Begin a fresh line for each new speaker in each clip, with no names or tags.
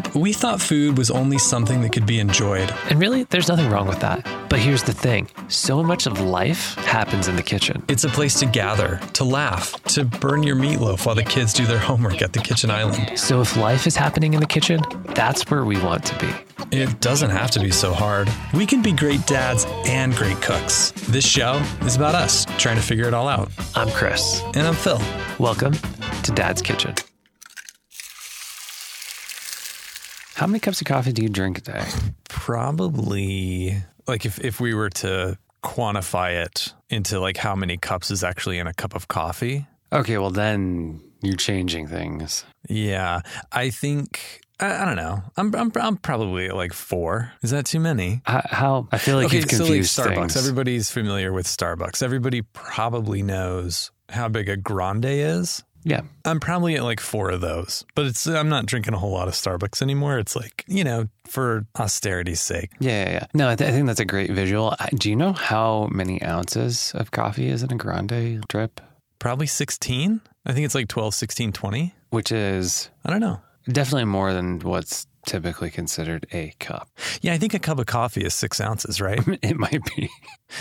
up, we thought food was only something that could be enjoyed.
And really, there's nothing wrong with that. But here's the thing so much of life happens in the kitchen.
It's a place to gather, to laugh, to burn your meatloaf while the kids do their homework at the kitchen island.
So if life is happening in the kitchen, that's where we want to be.
It doesn't have to be so hard. We can be great dads and great cooks. This show is about us trying to figure it all out.
I'm Chris.
And I'm Phil.
Welcome to Dad's Kitchen. How many cups of coffee do you drink a day?
Probably like if, if we were to quantify it into like how many cups is actually in a cup of coffee.
Okay, well, then you're changing things.
Yeah. I think I, I don't know. I'm, I'm I'm probably at like four. Is that too many?
How, how I feel like you've confused
so like Starbucks.
things.
Everybody's familiar with Starbucks. Everybody probably knows how big a grande is.
Yeah,
I'm probably at like four of those, but it's I'm not drinking a whole lot of Starbucks anymore. It's like you know for austerity's sake.
yeah, yeah. yeah. No, I, th- I think that's a great visual. I- Do you know how many ounces of coffee is in a grande drip?
Probably 16. I think it's like 12, 16, 20.
Which is
I don't know.
definitely more than what's typically considered a cup.
Yeah, I think a cup of coffee is six ounces, right?
It might be,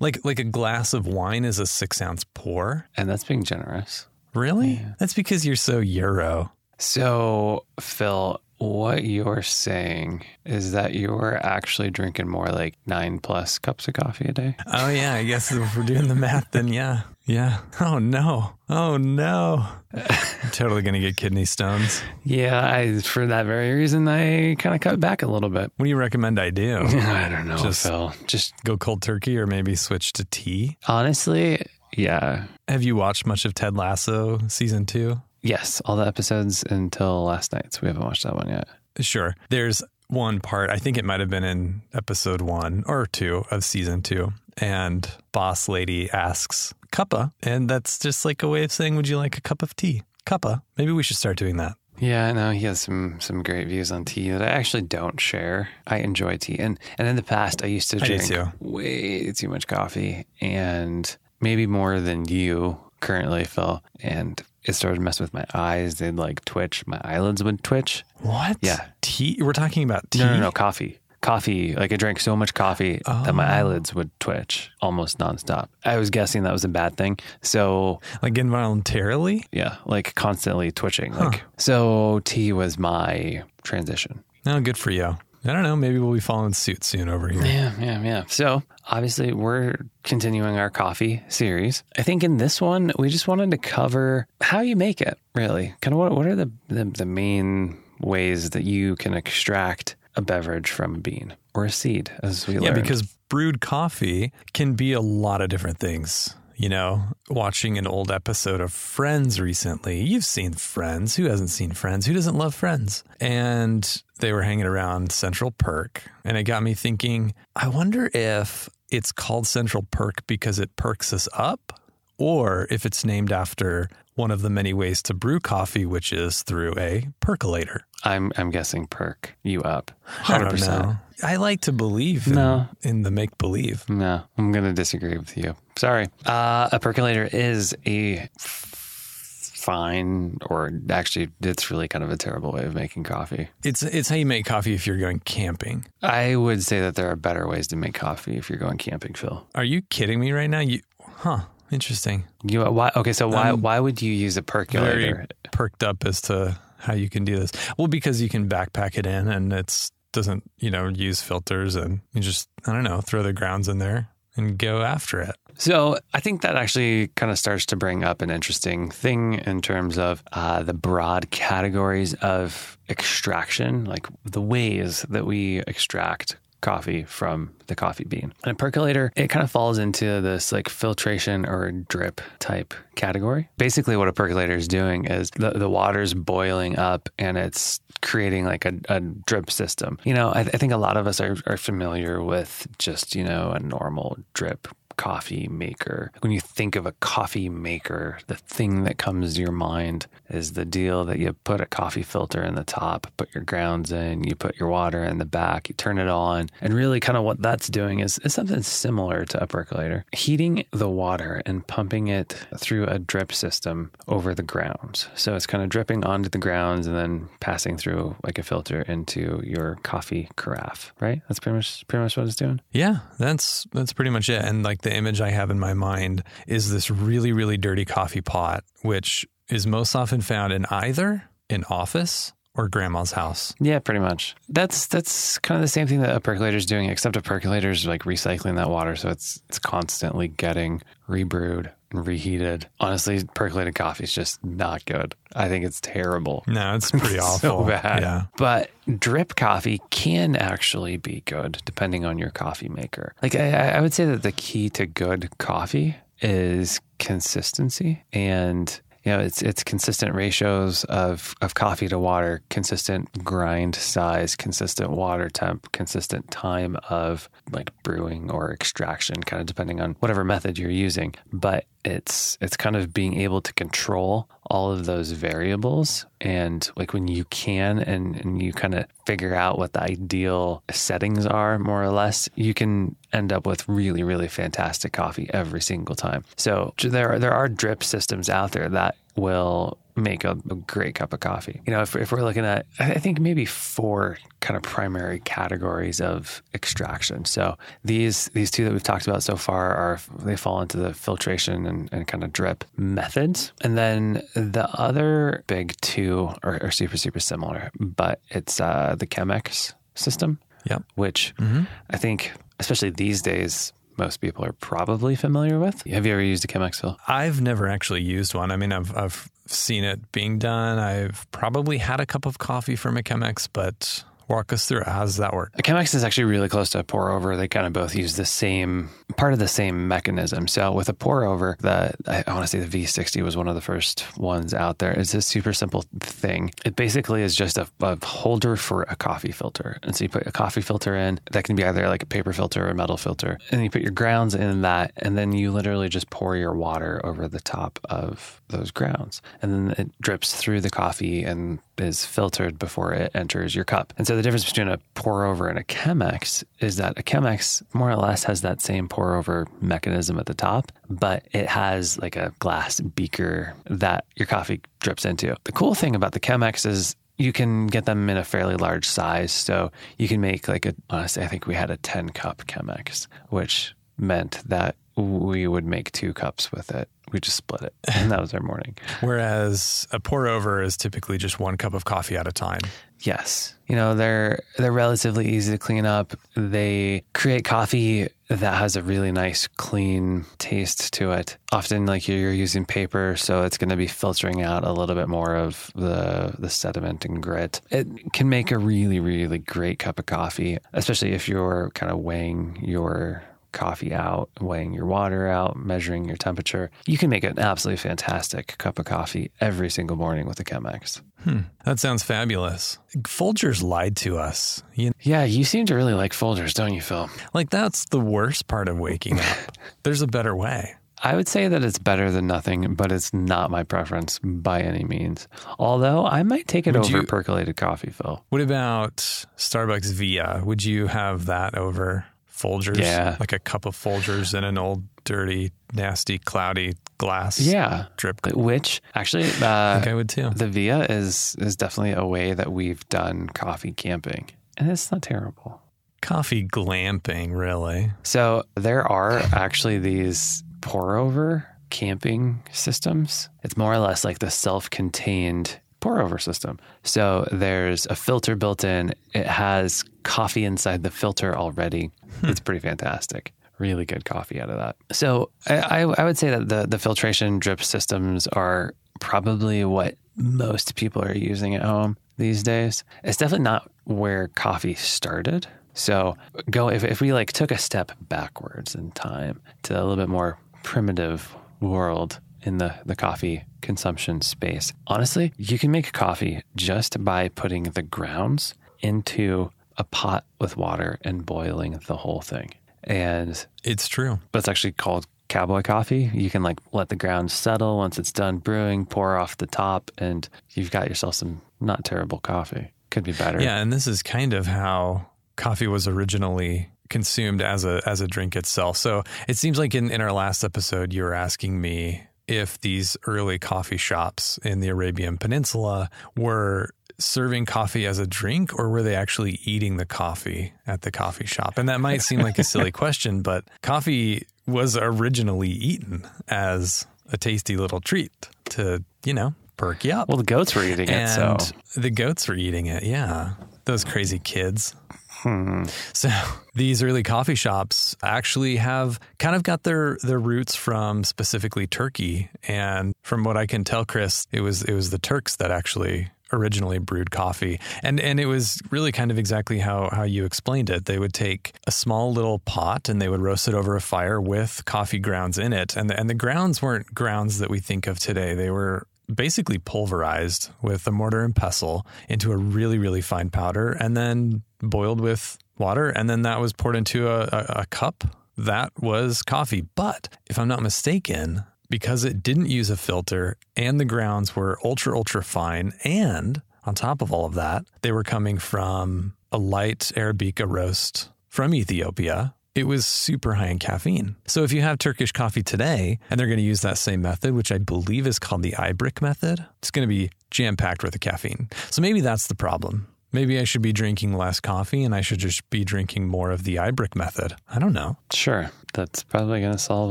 like like a glass of wine is a six ounce pour.
and that's being generous.
Really? That's because you're so Euro.
So, Phil, what you're saying is that you're actually drinking more like nine plus cups of coffee a day.
Oh yeah, I guess if we're doing the math, then yeah, yeah. Oh no, oh no, I'm totally gonna get kidney stones.
Yeah, I, for that very reason, I kind of cut back a little bit.
What do you recommend I do?
I don't know,
Just-
Phil. Just
Go cold turkey, or maybe switch to tea?
honestly, yeah.
Have you watched much of Ted Lasso season two?
Yes, all the episodes until last night. So we haven't watched that one yet.
Sure. There's one part, I think it might have been in episode one or two of season two. And boss lady asks, Cuppa. And that's just like a way of saying, Would you like a cup of tea? Cuppa. Maybe we should start doing that.
Yeah, I know he has some some great views on tea that I actually don't share. I enjoy tea, and and in the past I used to drink
too.
way too much coffee, and maybe more than you currently, Phil. And it started messing with my eyes. They'd like twitch. My eyelids would twitch.
What?
Yeah.
Tea? We're talking about tea?
No, no, no, coffee. Coffee. Like I drank so much coffee that my
Oh.
eyelids would twitch almost nonstop. I was guessing that was a bad thing. So
Like involuntarily?
yeah, like constantly twitching. Like so, tea was my transition.
No, good for you. I don't know. Maybe we'll be following suit soon over here.
Yeah, yeah, yeah. So obviously, we're continuing our coffee series. I think in this one, we just wanted to cover how you make it. Really, kind of what what are the the, the main ways that you can extract a beverage from a bean or a seed, as we
Yeah,
learned.
because brewed coffee can be a lot of different things. You know, watching an old episode of Friends recently, you've seen Friends. Who hasn't seen Friends? Who doesn't love Friends? And they were hanging around Central Perk. And it got me thinking, I wonder if it's called Central Perk because it perks us up or if it's named after one of the many ways to brew coffee, which is through a percolator.
I'm I'm guessing perk you up.
I don't know. I like to believe in,
No.
in the make believe.
No, I'm going to disagree with you. Sorry. Uh, a percolator is a fine, or actually, it's really kind of a terrible way of making coffee.
It's it's how you make coffee if you're going camping.
I would say that there are better ways to make coffee if you're going camping, Phil.
Are you kidding me right now? You, huh? Interesting.
You why? Okay, so why
I'm
why would you use a percolator?
perked up as to how you can do this. Well, because you can backpack it in, and it's doesn't you know use filters, and you just I don't know throw the grounds in there and go after it.
So I think that actually kind of starts to bring up an interesting thing in terms of uh, the broad categories of extraction, like the ways that we extract coffee from the coffee bean. And a percolator, it kind of falls into this like filtration or drip type category. Basically, what a percolator is doing is the, the water's boiling up and it's creating like a, a drip system. You know, I, I think a lot of us are, are familiar with just, you know, a normal drip coffee maker. When you think of a coffee maker, the thing that comes to your mind is the deal that you put a coffee filter in the top, put your grounds in, you put your water in the back, you turn it on. And really, kind of what that's doing is, is something similar to a percolator. Heating the water and pumping it through a drip system over the grounds. So it's kind of dripping onto the grounds and then passing through like a filter into your coffee carafe, right? That's pretty much pretty much what it's doing.
Yeah, that's that's pretty much it. And like the image I have in my mind is this really really dirty coffee pot, which is most often found in either an office or grandma's house.
Yeah, pretty much. That's that's kind of the same thing that a percolator is doing, except a percolator is like recycling that water, so it's it's constantly getting rebrewed and reheated. Honestly, percolated coffee is just not good. I think it's terrible.
No, it's pretty awful.
so bad.
Yeah.
But drip coffee can actually be good depending on your coffee maker. Like I, I would say that the key to good coffee is consistency and you know, it's it's consistent ratios of, of coffee to water, consistent grind size, consistent water temp, consistent time of like brewing or extraction, kind of depending on whatever method you're using. But it's it's kind of being able to control all of those variables. And like when you can and, and you kind of figure out what the ideal settings are more or less you can end up with really really fantastic coffee every single time. So there are, there are drip systems out there that will make a, a, great cup of coffee. You know, if, if we're looking at, I think maybe four kind of primary categories of extraction. So these these two that we've talked about so far are they fall into the filtration and, and kind of drip methods, and then the other big two are, are super super similar, but it's uh, the Chemex system.
Yep.
Which mm-hmm. I think, especially these days, most people are probably familiar with. Have you ever used a Chemex Phil?
I've never actually used one. I mean, I've, I've seen it being done. I've probably had a cup of coffee from a Chemex, but Walk us through it. How does that work?
Chemex is actually really close to a pour over. They kind of both use the same part of the same mechanism. So with a pour over, the I want to say the V60 was one of the first ones out there. It's a super simple thing. It basically is just a, a holder for a coffee filter. And so you put a coffee filter in that can be either like a paper filter or a metal filter. And you put your grounds in that, and then you literally just pour your water over the top of those grounds. And then it drips through the coffee and is filtered before it enters your cup. And so the difference between a pour over and a Chemex is that a Chemex more or less has that same pour over mechanism at the top, but it has like a glass beaker that your coffee drips into. The cool thing about the Chemex is you can get them in a fairly large size. So you can make like a, honestly, I think we had a 10 cup Chemex, which meant that we would make two cups with it. We just split it, and that was our morning.
Whereas a pour over is typically just one cup of coffee at a time.
Yes, you know they're they're relatively easy to clean up. They create coffee that has a really nice, clean taste to it. Often, like you're using paper, so it's going to be filtering out a little bit more of the the sediment and grit. It can make a really, really great cup of coffee, especially if you're kind of weighing your coffee out, weighing your water out, measuring your temperature. You can make an absolutely fantastic cup of coffee every single morning with a Chemex.
Hmm. That sounds fabulous. Folgers lied to us.
You yeah, you seem to really like Folgers, don't you, Phil?
Like, that's the worst part of waking up. There's a better way.
I would say that it's better than nothing, but it's not my preference by any means. Although I might take it would over you, percolated coffee, Phil.
What about Starbucks Via? Would you have that over Folgers.
Yeah.
Like a cup of Folgers in an old, dirty, nasty, cloudy glass.
Yeah.
Drip.
Which actually, uh,
I think I would too.
The Via is, is definitely a way that we've done coffee camping. And it's not terrible.
Coffee glamping, really.
So there are actually these pour over camping systems. It's more or less like the self contained pour over system. So there's a filter built in. It has coffee inside the filter already. Hmm. It's pretty fantastic. Really good coffee out of that. So I, I would say that the, the filtration drip systems are probably what most people are using at home these days. It's definitely not where coffee started. So go if, if we like took a step backwards in time to a little bit more primitive world in the, the coffee consumption space. Honestly, you can make coffee just by putting the grounds into a pot with water and boiling the whole thing. And
It's true.
But it's actually called cowboy coffee. You can like let the ground settle once it's done brewing, pour off the top, and you've got yourself some not terrible coffee. Could be better.
Yeah, and this is kind of how coffee was originally consumed as a as a drink itself. So it seems like in, in our last episode you were asking me if these early coffee shops in the Arabian Peninsula were serving coffee as a drink or were they actually eating the coffee at the coffee shop? And that might seem like a silly question, but coffee was originally eaten as a tasty little treat to, you know, perk you up.
Well, the goats were eating it, so
the goats were eating it. Yeah. Those crazy kids.
Hmm.
So these early coffee shops actually have kind of got their their roots from specifically Turkey. And from what I can tell, Chris, it was it was the Turks that actually originally brewed coffee. And and it was really kind of exactly how how you explained it. They would take a small little pot and they would roast it over a fire with coffee grounds in it. And the, and the grounds weren't grounds that we think of today. They were basically pulverized with a mortar and pestle into a really, really fine powder and then boiled with water. And then that was poured into a, a, a cup. That was coffee. But if I'm not mistaken, because it didn't use a filter and the grounds were ultra, ultra fine. And on top of all of that, they were coming from a light Arabica roast from Ethiopia. It was super high in caffeine. So if you have Turkish coffee today and they're going to use that same method, which I believe is called the ibrik method, it's going to be jam packed with the caffeine. So maybe that's the problem. Maybe I should be drinking less coffee and I should just be drinking more of the ibrik method. I don't know.
Sure. That's probably going to solve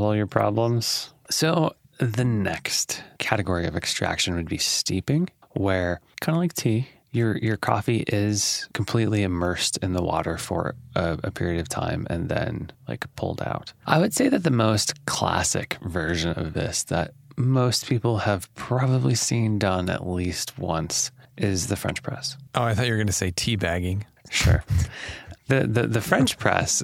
all your problems. So, the next category of extraction would be steeping, where kind of like tea, your your coffee is completely immersed in the water for a, a period of time and then like pulled out. I would say that the most classic version of this that most people have probably seen done at least once is the French press.
Oh, I thought you were going to say tea bagging.
Sure. The, the, the French press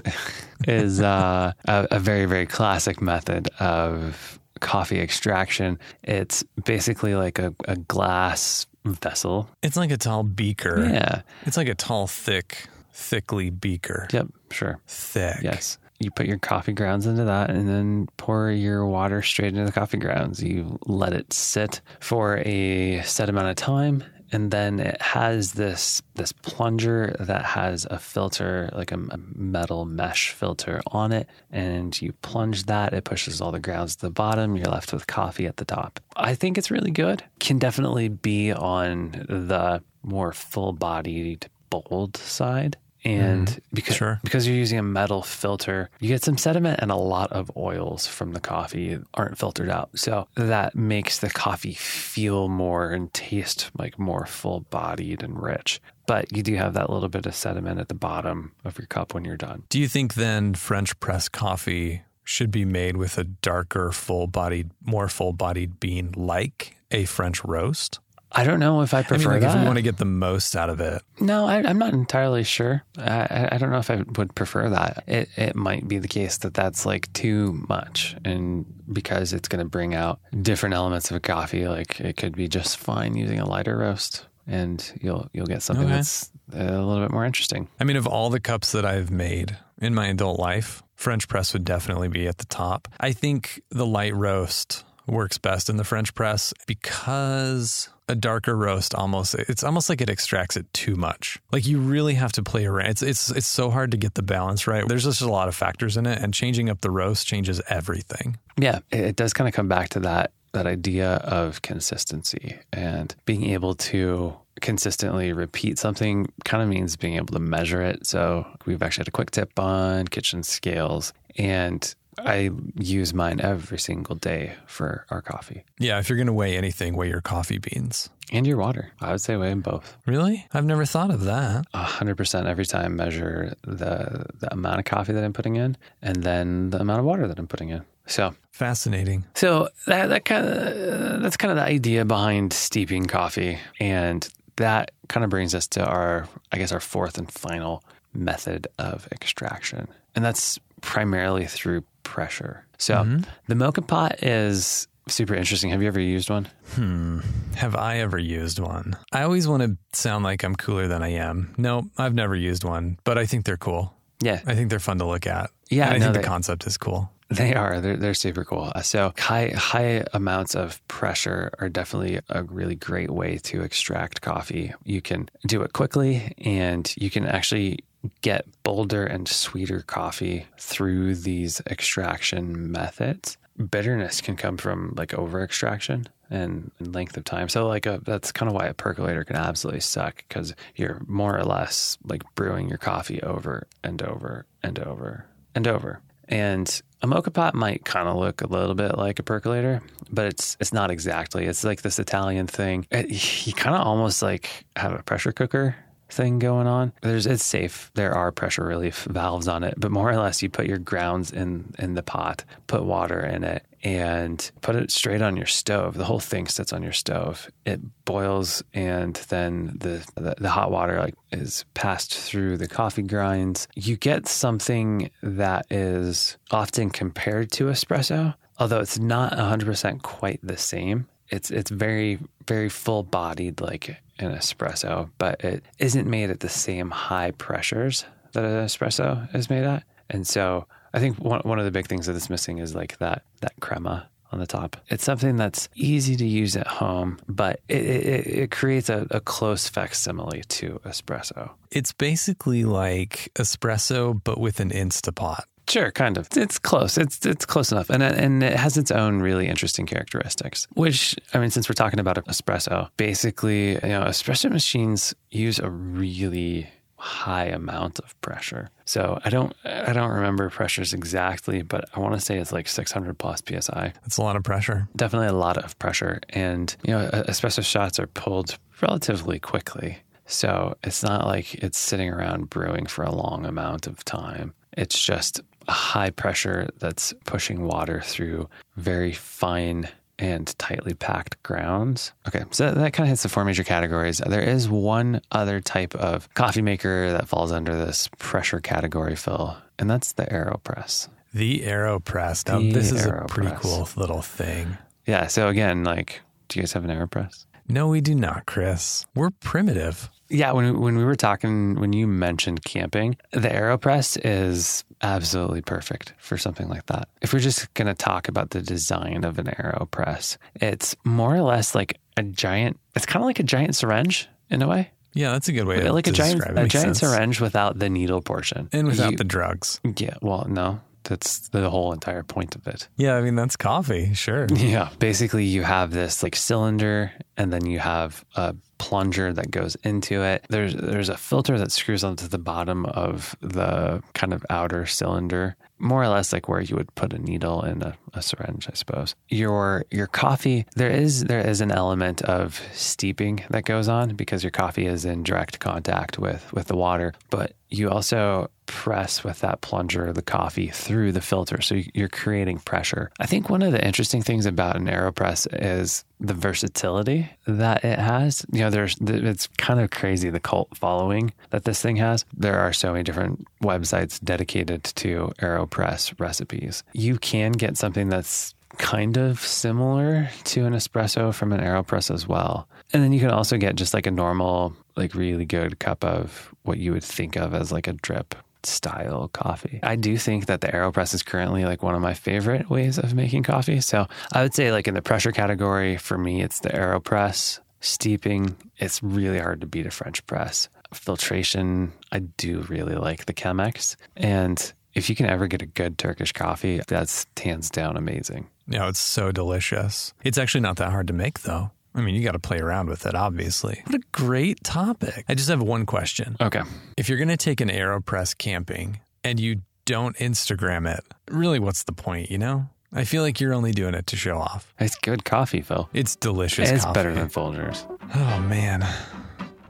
is uh, a, a very, very classic method of coffee extraction. It's basically like a, a glass vessel.
It's like a tall beaker.
Yeah.
It's like a tall, thick, thickly beaker.
Yep. Sure.
Thick.
Yes. You put your coffee grounds into that and then pour your water straight into the coffee grounds. You let it sit for a set amount of time and then it has this this plunger that has a filter like a, a metal mesh filter on it. And you plunge that it pushes all the grounds to the bottom. You're left with coffee at the top. I think it's really good. Can definitely be on the more full-bodied bold side Mm-hmm. and because
Sure.
because you're using a metal filter, you get some sediment and a lot of oils from the coffee aren't filtered out. So that makes the coffee feel more and taste like more full bodied and rich. But you do have that little bit of sediment at the bottom of your cup when you're done.
Do you think then French press coffee should be made with a darker, full bodied, more full bodied bean like a French roast?
I don't know if I
I
prefer
mean, like
that.
if we want to get the most out of it.
No, I, I'm not entirely sure. I, I- I don't know if I would prefer that. It it might be the case that that's like too much, and because it's going to bring out different elements of a coffee, like it could be just fine using a lighter roast, and you'll you'll get something
Okay.
that's a little bit more interesting.
I mean, of all the cups that I've made in my adult life, French press would definitely be at the top. I think the light roast works best in the French press because a darker roast almost it's almost like it extracts it too much. Like you really have to play around. It's it's it's so hard to get the balance right. There's just a lot of factors in it and changing up the roast changes everything.
Yeah, it, does kind of come back to that that idea of consistency and being able to consistently repeat something kind of means being able to measure it. So we've actually had a quick tip on kitchen scales and I use mine every single day for our coffee
Yeah, if you're going to weigh anything, weigh your coffee beans.
and your water. I would say weigh them both.
Really? I've never thought of that.
A hundred percent every time measure the the amount of coffee that I'm putting in and then the amount of water that I'm putting in. So
Fascinating.
So that that kind of that's kind of the idea behind steeping coffee, and that kind of brings us to our, I guess, our fourth and final method of extraction, and that's primarily through pressure. So the moka pot is super interesting. Have you ever used one?
Hmm. Have I ever used one? I always want to sound like I'm cooler than I am. No, I've never used one, but I think they're cool.
Yeah.
I think they're fun to look at.
Yeah,
And I
no,
think
they-
the concept is cool.
They are. They're, they're super cool. Uh, So high high amounts of pressure are definitely a really great way to extract coffee. You can do it quickly, and you can actually get bolder and sweeter coffee through these extraction methods. Bitterness can come from like over extraction and and length of time. So like a, that's kind of why a percolator can absolutely suck because you're more or less like brewing your coffee over and over and over and over. And a moka pot might kind of look a little bit like a percolator, but it's it's not exactly. It's like this Italian thing. It, you kind of almost like have a pressure cooker thing going on. There's it's safe. There are pressure relief valves on it, but more or less you put your grounds in in the pot, put water in it, and put it straight on your stove. The whole thing sits on your stove. It boils, and then the the, the hot water like is passed through the coffee grinds. You get something that is often compared to espresso, although it's not 100% quite the same. It's it's very very full bodied like an espresso, but it isn't made at the same high pressures that an espresso is made at. And so I think one one of the big things that is missing is like that that crema on the top. It's something that's easy to use at home, but it, it, it creates a, a close facsimile to espresso.
It's basically like espresso, but with an Instapot.
Sure, kind of. It's close. It's it's close enough, and and it has its own really interesting characteristics. Which I mean, since we're talking about espresso, basically, you know, espresso machines use a really high amount of pressure. So I don't I don't remember pressures exactly, but I want to say it's like 600 plus psi.
That's a lot of pressure.
Definitely a lot of pressure, and you know, espresso shots are pulled relatively quickly. So it's not like it's sitting around brewing for a long amount of time. It's just high pressure that's pushing water through very fine and tightly packed grounds. Okay, so that kind of hits the four major categories. There is one other type of coffee maker that falls under this pressure category, Phil, and that's the AeroPress.
The AeroPress. Now,
The
this is a pretty cool little thing.
Yeah, so again, like, do you guys have an AeroPress?
No, we do not, Chris. We're primitive.
Yeah, when when we were talking, when you mentioned camping, the AeroPress is absolutely perfect for something like that. If we're just going to talk about the design of an AeroPress, it's more or less like a giant. It's kind of like a giant syringe in a way,
Yeah, that's a good way to,
like
to
a giant
describe it.
a giant
sense.
syringe without the needle portion
And without
You-
the drugs.
yeah. Well, no, that's the whole entire point of it.
Yeah, I mean, that's coffee. Sure.
Yeah. Basically, you have this like cylinder, and then you have a plunger that goes into it. There's there's a filter that screws onto the bottom of the kind of outer cylinder, more or less like where you would put a needle in a, a syringe, I suppose. Your your coffee there is there is an element of steeping that goes on because your coffee is in direct contact with with the water, but you also press with that plunger the coffee through the filter. So you're creating pressure. I think one of the interesting things about an AeroPress is the versatility that it has. You know, there's it's kind of crazy the cult following that this thing has. There are so many different websites dedicated to AeroPress recipes. You can get something that's kind of similar to an espresso from an AeroPress as well. And then you can also get just like a normal, like really good cup of what you would think of as like a drip style coffee. I do think that the AeroPress is currently like one of my favorite ways of making coffee. So I would say like in the pressure category for me it's the AeroPress. Steeping, it's really hard to beat a French press. Filtration, I do really like the Chemex. And if you can ever get a good Turkish coffee, that's hands down amazing.
No, it's so delicious. It's actually not that hard to make, though. I mean, you got to play around with it, obviously. What a great topic. I just have one question.
Okay.
If you're going to take an AeroPress camping and you don't Instagram it, really, what's the point, you know? I feel like you're only doing it to show off.
It's good coffee, Phil.
It's delicious.
it's
coffee.
better than Folgers.
Oh, man.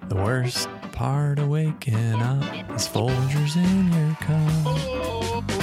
The worst part of waking up is Folgers in your cup.